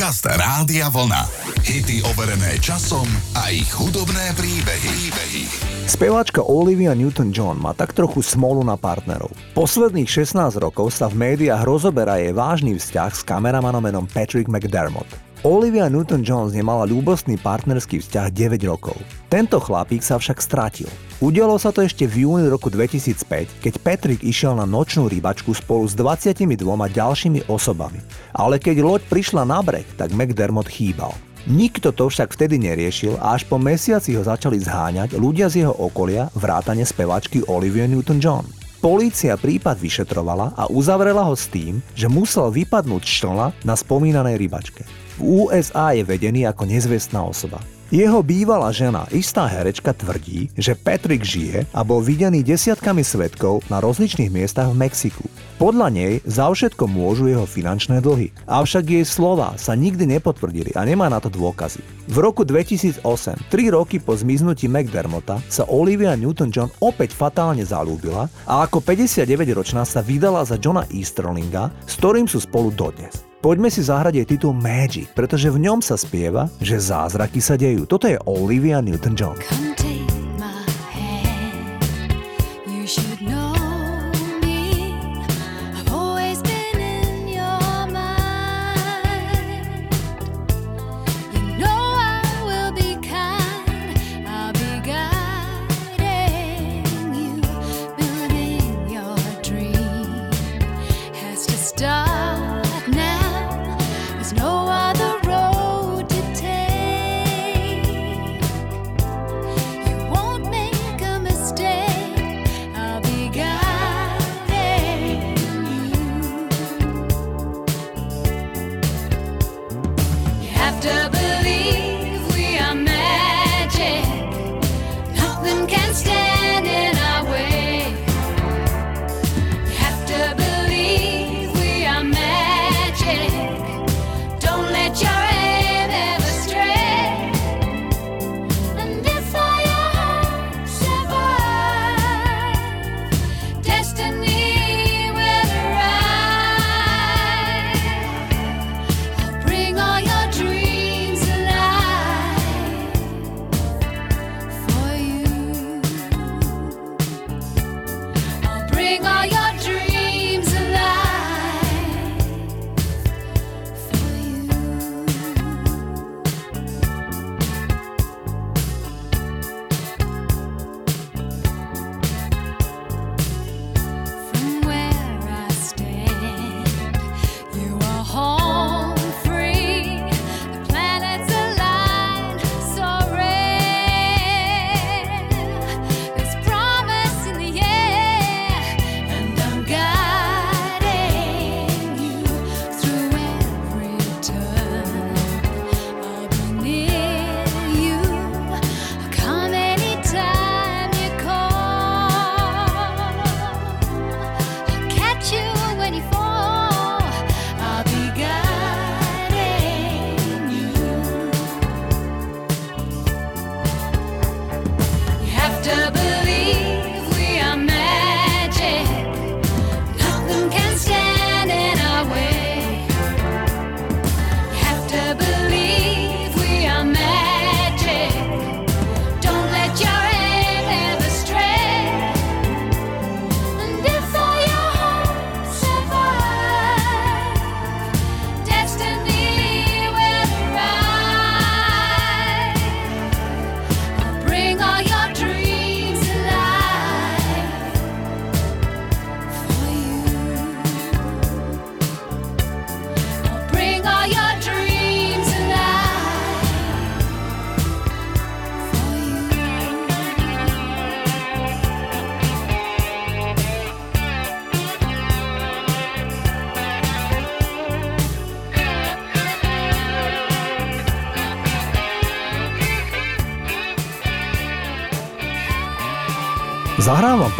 Podcast Rádia Vlna. Hity overené časom a ich hudobné príbehy. príbehy. Speváčka Olivia Newton-John má tak trochu smolu na partnerov. Posledných 16 rokov sa v médiách rozoberá jej vážny vzťah s kameramanom menom Patrick McDermott. Olivia Newton-Jones nemala ľúbostný partnerský vzťah 9 rokov. Tento chlapík sa však strátil. Udialo sa to ešte v júni roku 2005, keď Patrick išiel na nočnú rybačku spolu s 22 ďalšími osobami. Ale keď loď prišla na breh, tak McDermott chýbal. Nikto to však vtedy neriešil a až po mesiaci ho začali zháňať ľudia z jeho okolia vrátane spevačky Olivia Newton-John. Polícia prípad vyšetrovala a uzavrela ho s tým, že musel vypadnúť člna na spomínanej rybačke. V USA je vedený ako nezvestná osoba. Jeho bývalá žena, istá herečka, tvrdí, že Patrick žije a bol videný desiatkami svetkov na rozličných miestach v Mexiku. Podľa nej za všetko môžu jeho finančné dlhy. Avšak jej slova sa nikdy nepotvrdili a nemá na to dôkazy. V roku 2008, 3 roky po zmiznutí McDermotta, sa Olivia Newton-John opäť fatálne zalúbila a ako 59-ročná sa vydala za Johna Easterlinga, s ktorým sú spolu dodnes. Poďme si zahrať jej titul Magic, pretože v ňom sa spieva, že zázraky sa dejú. Toto je Olivia Newton-John. Zahrám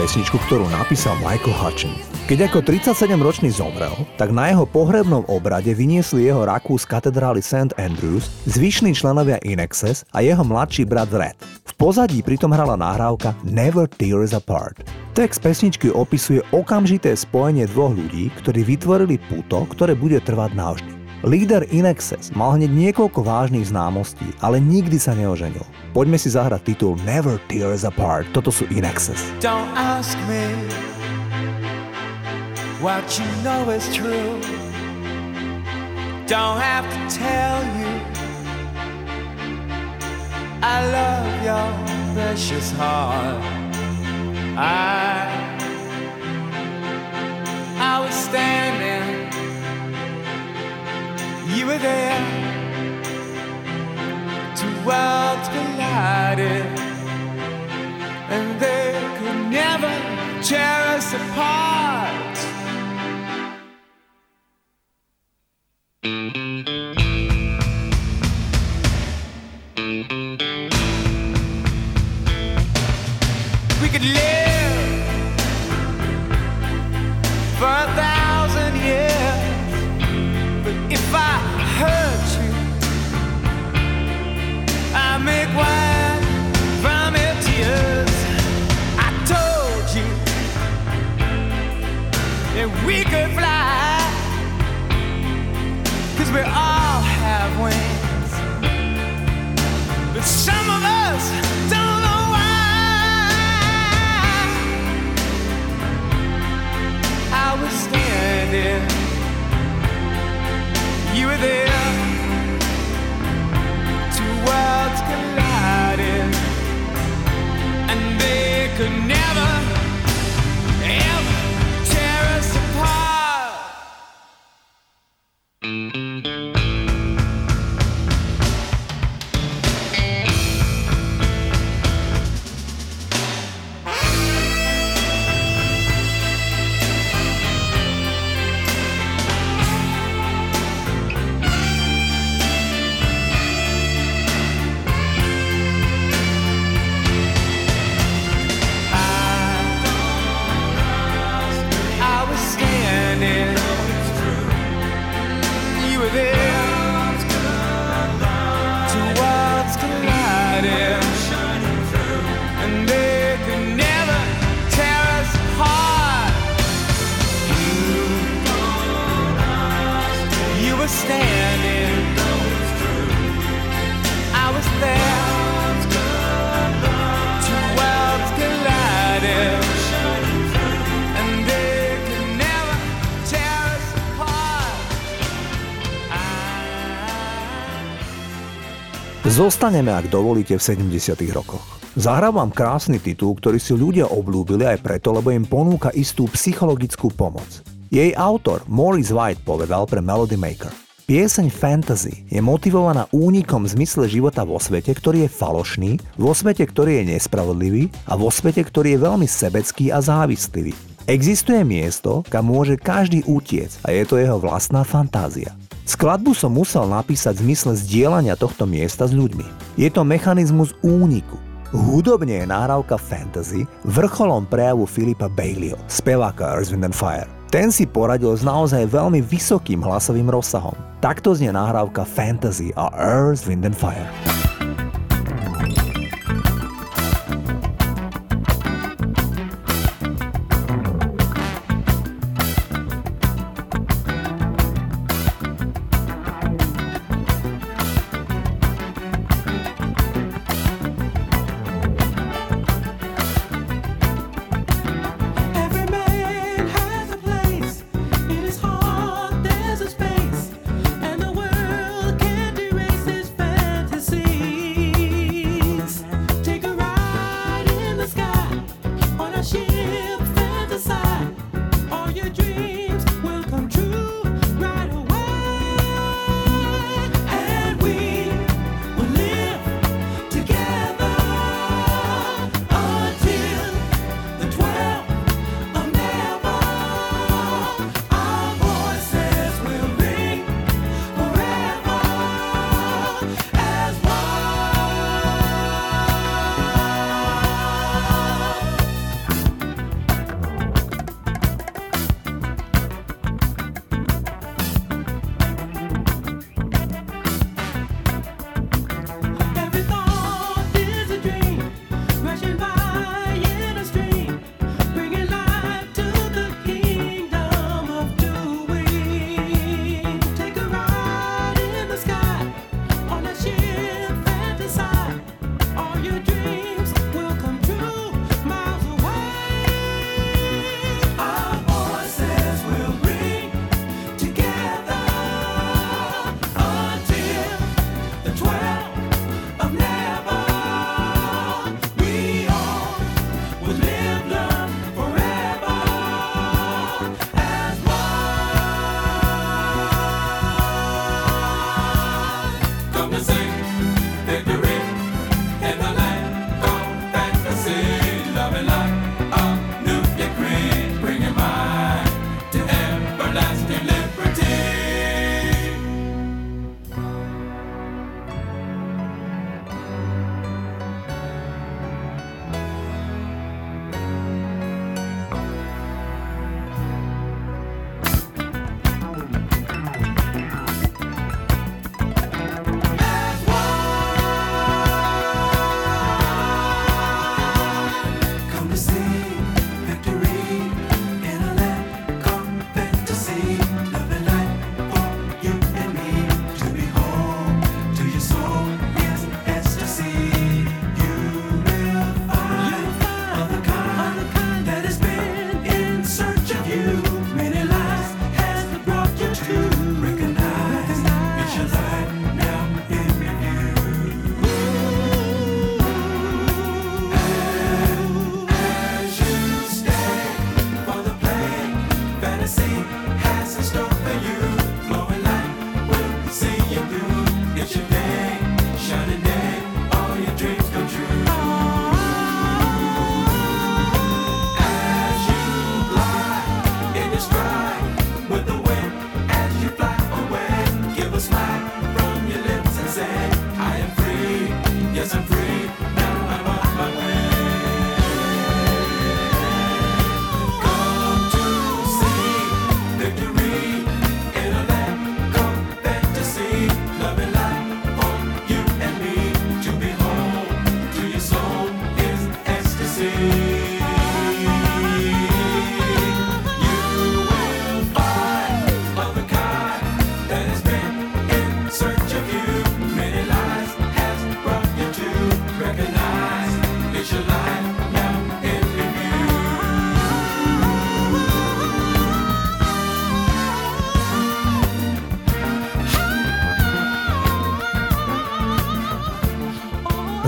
pesničku, ktorú napísal Michael Hutchins. Keď ako 37-ročný zomrel, tak na jeho pohrebnom obrade vyniesli jeho raku z katedrály St. Andrews, zvyšní členovia Inexes a jeho mladší brat Red. V pozadí pritom hrala nahrávka Never Tears Apart. Text pesničky opisuje okamžité spojenie dvoch ľudí, ktorí vytvorili puto, ktoré bude trvať navždy. Líder Inexes mal hneď niekoľko vážnych známostí, ale nikdy sa neoženil. Poďme si zahrať titul Never Tear Us Apart. Toto sú Inexes. Don't ask me what you know is true. Don't have to tell you I love your precious heart. I I was standing you were there. Two worlds collided, and they could never tear us apart. Zostaneme, ak dovolíte, v 70 rokoch. Zahrávam krásny titul, ktorý si ľudia obľúbili aj preto, lebo im ponúka istú psychologickú pomoc. Jej autor, Maurice White, povedal pre Melody Maker. Pieseň Fantasy je motivovaná únikom zmysle života vo svete, ktorý je falošný, vo svete, ktorý je nespravodlivý a vo svete, ktorý je veľmi sebecký a závislivý. Existuje miesto, kam môže každý utiec a je to jeho vlastná fantázia. Skladbu som musel napísať v zmysle zdieľania tohto miesta s ľuďmi. Je to mechanizmus úniku. Hudobne je nahrávka Fantasy vrcholom prejavu Filipa Baileyho, speváka Earth, Wind and Fire. Ten si poradil s naozaj veľmi vysokým hlasovým rozsahom. Takto znie nahrávka Fantasy a Earth, Wind and Fire.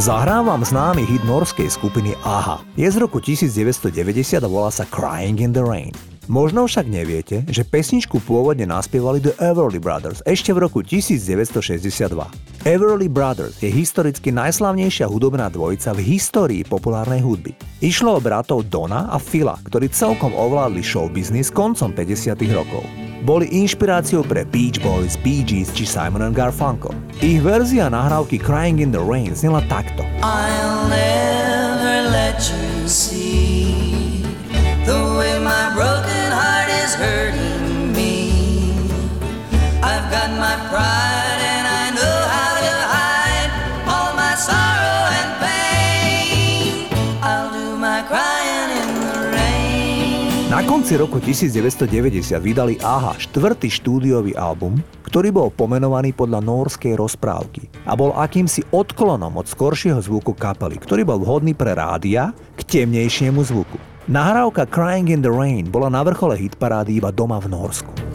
Zahrám známy hit norskej skupiny AHA. Je z roku 1990 a volá sa Crying in the Rain. Možno však neviete, že pesničku pôvodne naspievali The Everly Brothers ešte v roku 1962. Everly Brothers je historicky najslavnejšia hudobná dvojica v histórii populárnej hudby. Išlo o bratov Dona a Phila, ktorí celkom ovládli showbiznis koncom 50. rokov boli inšpiráciou pre Beach Boys, Bee Gees či Simon and Garfunkel. Ich verzia nahrávky Crying in the Rain znela takto. I'll never let you see Konci roku 1990 vydali AHA štvrtý štúdiový album, ktorý bol pomenovaný podľa norskej rozprávky a bol akýmsi odklonom od skoršieho zvuku kapely, ktorý bol vhodný pre rádia k temnejšiemu zvuku. Nahrávka Crying in the Rain bola na vrchole hitparády iba doma v Norsku.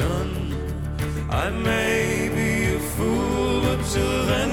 I may be a fool, but till then,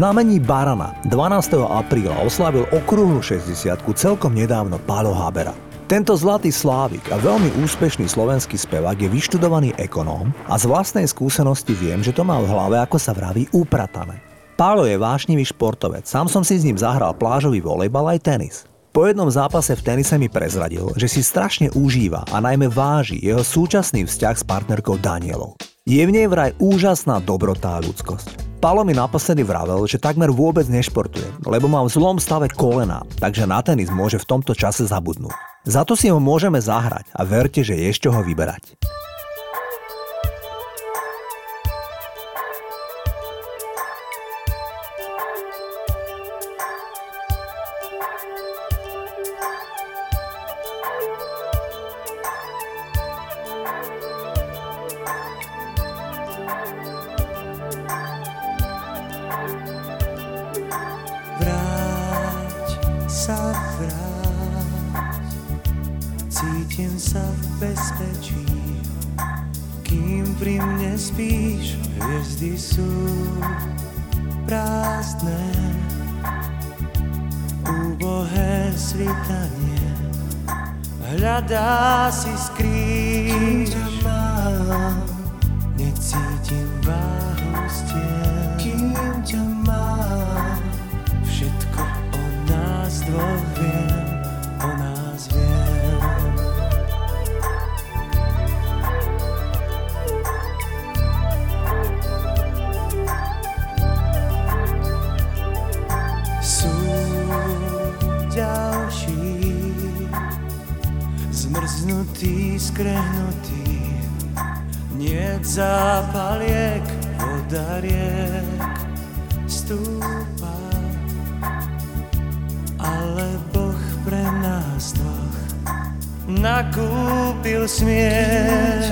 znamení Barana 12. apríla oslavil okrúhlu 60 celkom nedávno Pálo Habera. Tento zlatý slávik a veľmi úspešný slovenský spevák je vyštudovaný ekonóm a z vlastnej skúsenosti viem, že to má v hlave, ako sa vraví, upratané. Pálo je vášnivý športovec, sám som si s ním zahral plážový volejbal aj tenis. Po jednom zápase v tenise mi prezradil, že si strašne užíva a najmä váži jeho súčasný vzťah s partnerkou Danielou. Je v nej vraj úžasná dobrota a ľudskosť. Palo mi naposledy vravel, že takmer vôbec nešportuje, lebo má v zlom stave kolena, takže na tenis môže v tomto čase zabudnúť. Za to si ho môžeme zahrať a verte, že je z čoho vyberať. Necítim váhu stien, kým ťa mám. Všetko o nás dvoch viem, o nás viem. Sú ďalší, zmrznutí, skrehnutí, nie zápaliek, voda riek stúpa, ale Boh pre nás dvoch nakúpil smiech.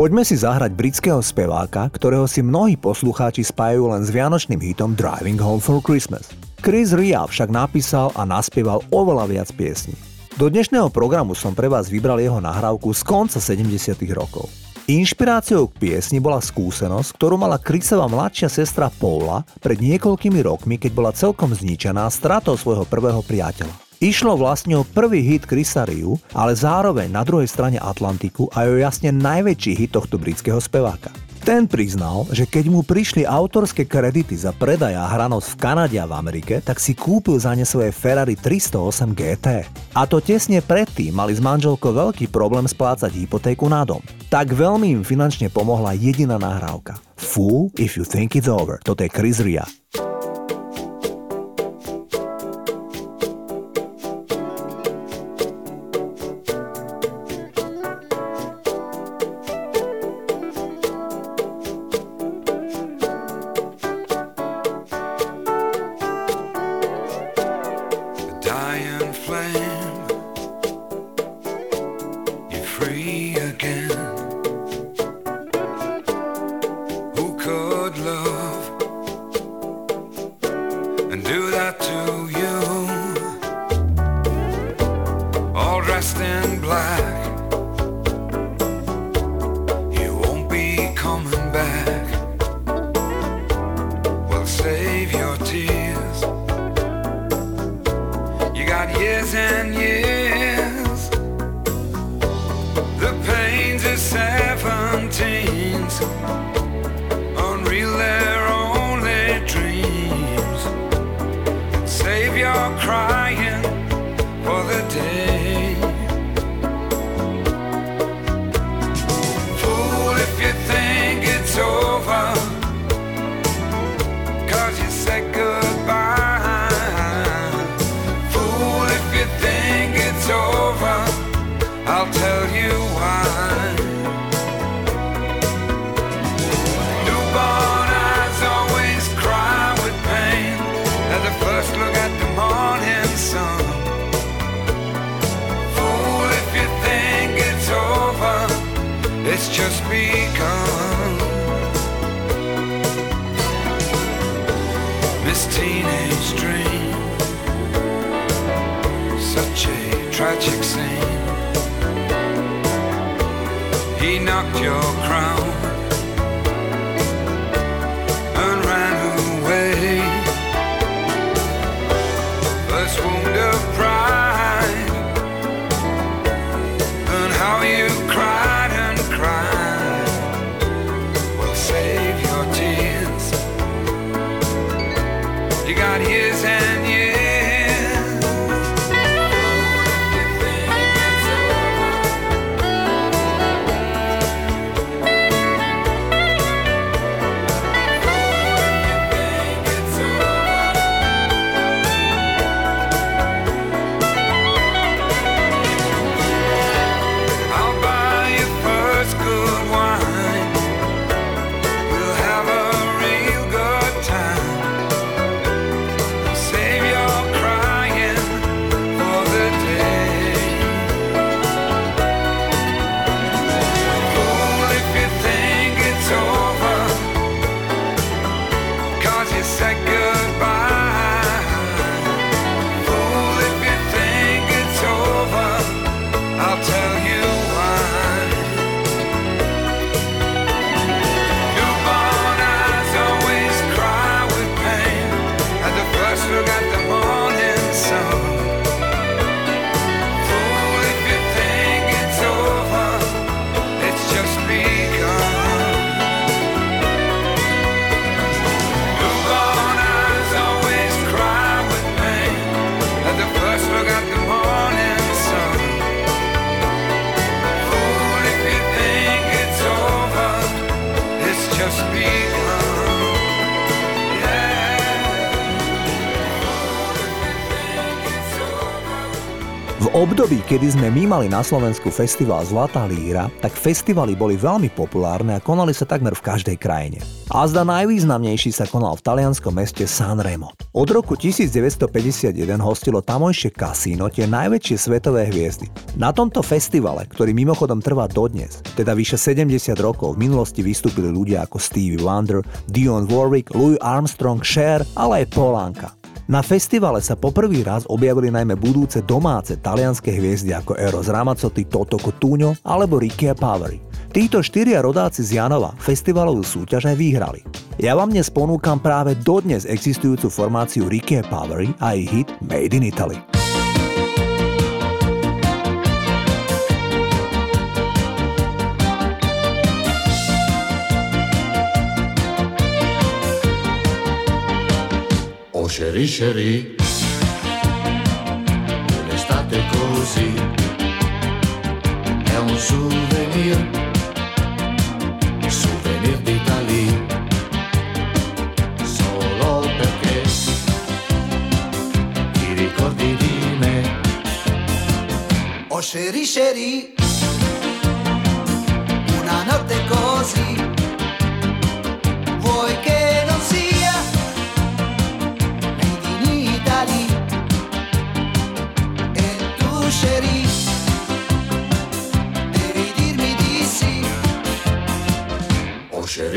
Poďme si zahrať britského speváka, ktorého si mnohí poslucháči spájajú len s vianočným hitom Driving Home for Christmas. Chris Ria však napísal a naspieval oveľa viac piesní. Do dnešného programu som pre vás vybral jeho nahrávku z konca 70 rokov. Inšpiráciou k piesni bola skúsenosť, ktorú mala Chrisova mladšia sestra Paula pred niekoľkými rokmi, keď bola celkom zničená stratou svojho prvého priateľa. Išlo vlastne o prvý hit Chrisa Riu, ale zároveň na druhej strane Atlantiku aj o jasne najväčší hit tohto britského speváka. Ten priznal, že keď mu prišli autorské kredity za predaj a hranosť v Kanade a v Amerike, tak si kúpil za ne svoje Ferrari 308 GT. A to tesne predtým mali s manželkou veľký problém splácať hypotéku na dom. Tak veľmi im finančne pomohla jediná nahrávka. Fool if you think it's over. Toto je Chris Ria. your crown. Období, kedy sme my mali na Slovensku festival Zlatá líra, tak festivaly boli veľmi populárne a konali sa takmer v každej krajine. A zda najvýznamnejší sa konal v talianskom meste Sanremo. Od roku 1951 hostilo tamojšie kasíno tie najväčšie svetové hviezdy. Na tomto festivale, ktorý mimochodom trvá dodnes, teda vyše 70 rokov, v minulosti vystúpili ľudia ako Stevie Wonder, Dion Warwick, Louis Armstrong, Cher, ale aj Polanka. Na festivale sa poprvý raz objavili najmä budúce domáce talianské hviezdy ako Eros Ramazzotti, Toto Cotugno alebo Ricky Paveri. Títo štyria rodáci z Janova festivalovú súťaž aj vyhrali. Ja vám dnes ponúkam práve dodnes existujúcu formáciu Ricky Paveri a ich hit Made in Italy. Sherry Sherry, un'estate così. È un souvenir, souvenir d'Italia, solo perché ti ricordi di me. Oh Sherry Sherry, una notte così,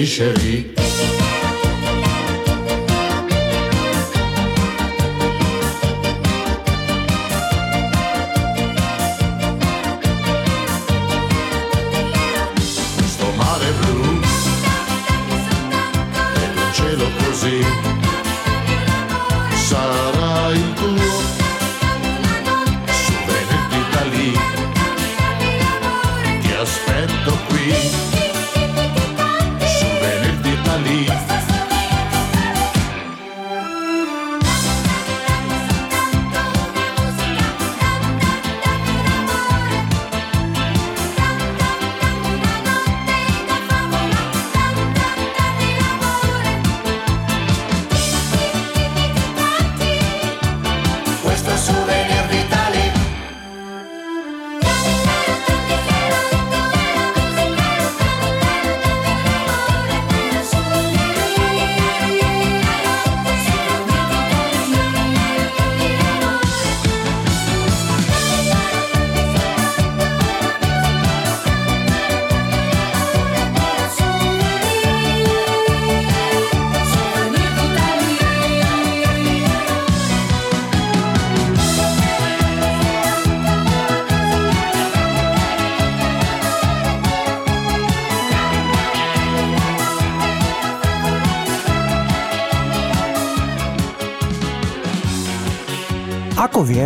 chérie.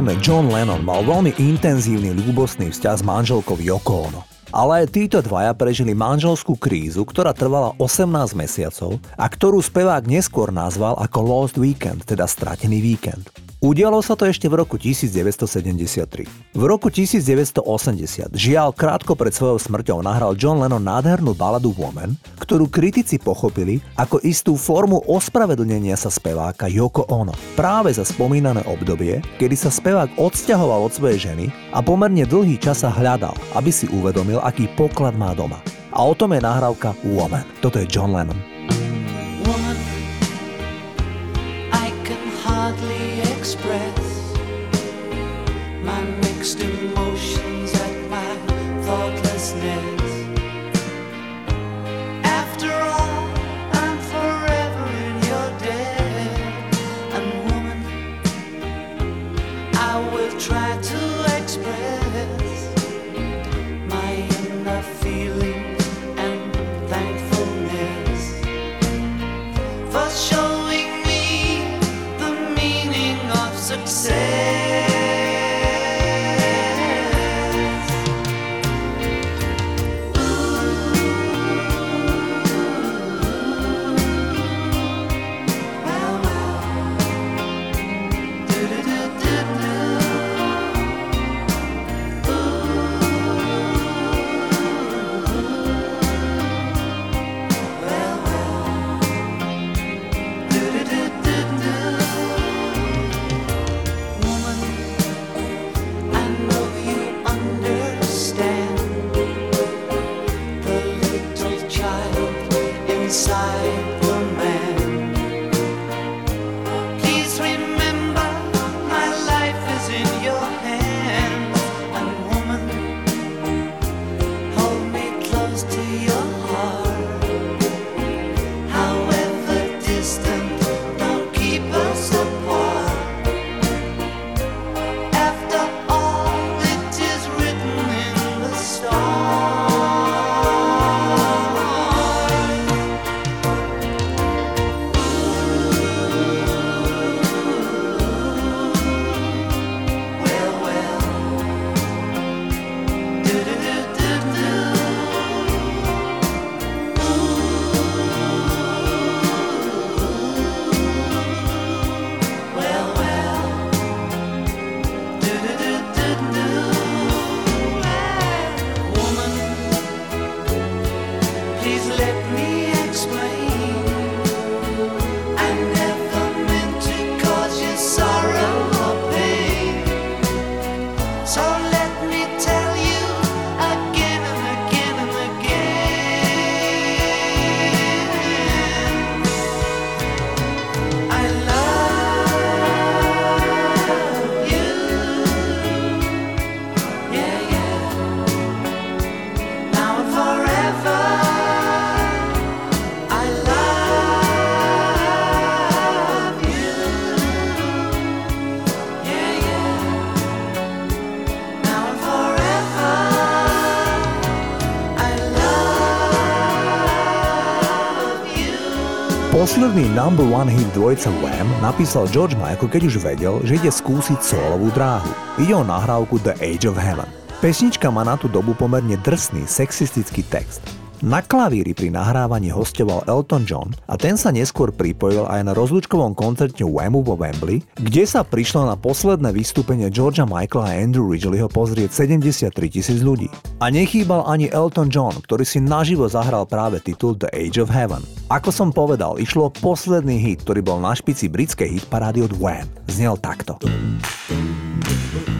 Vieme, John Lennon mal veľmi intenzívny ľúbostný vzťah s manželkou Yoko Ono. Ale aj títo dvaja prežili manželskú krízu, ktorá trvala 18 mesiacov a ktorú spevák neskôr nazval ako Lost Weekend, teda stratený víkend. Udialo sa to ešte v roku 1973. V roku 1980, žiaľ krátko pred svojou smrťou, nahral John Lennon nádhernú baladu Woman, ktorú kritici pochopili ako istú formu ospravedlnenia sa speváka Yoko Ono. Práve za spomínané obdobie, kedy sa spevák odsťahoval od svojej ženy a pomerne dlhý čas sa hľadal, aby si uvedomil, aký poklad má doma. A o tom je nahrávka Woman. Toto je John Lennon. Try to Posledný number one hit dvojca Wham napísal George Michael, keď už vedel, že ide skúsiť solovú dráhu. Ide o nahrávku The Age of Heaven. Pesnička má na tú dobu pomerne drsný, sexistický text. Na klavíri pri nahrávaní hostoval Elton John a ten sa neskôr pripojil aj na rozlúčkovom koncerte Whamu vo Wembley, kde sa prišlo na posledné vystúpenie Georgia Michaela a Andrew Ridgelyho pozrieť 73 tisíc ľudí. A nechýbal ani Elton John, ktorý si naživo zahral práve titul The Age of Heaven. Ako som povedal, išlo posledný hit, ktorý bol na špici britskej hitparády od Wham. Znel takto. Yeah, yeah, yeah.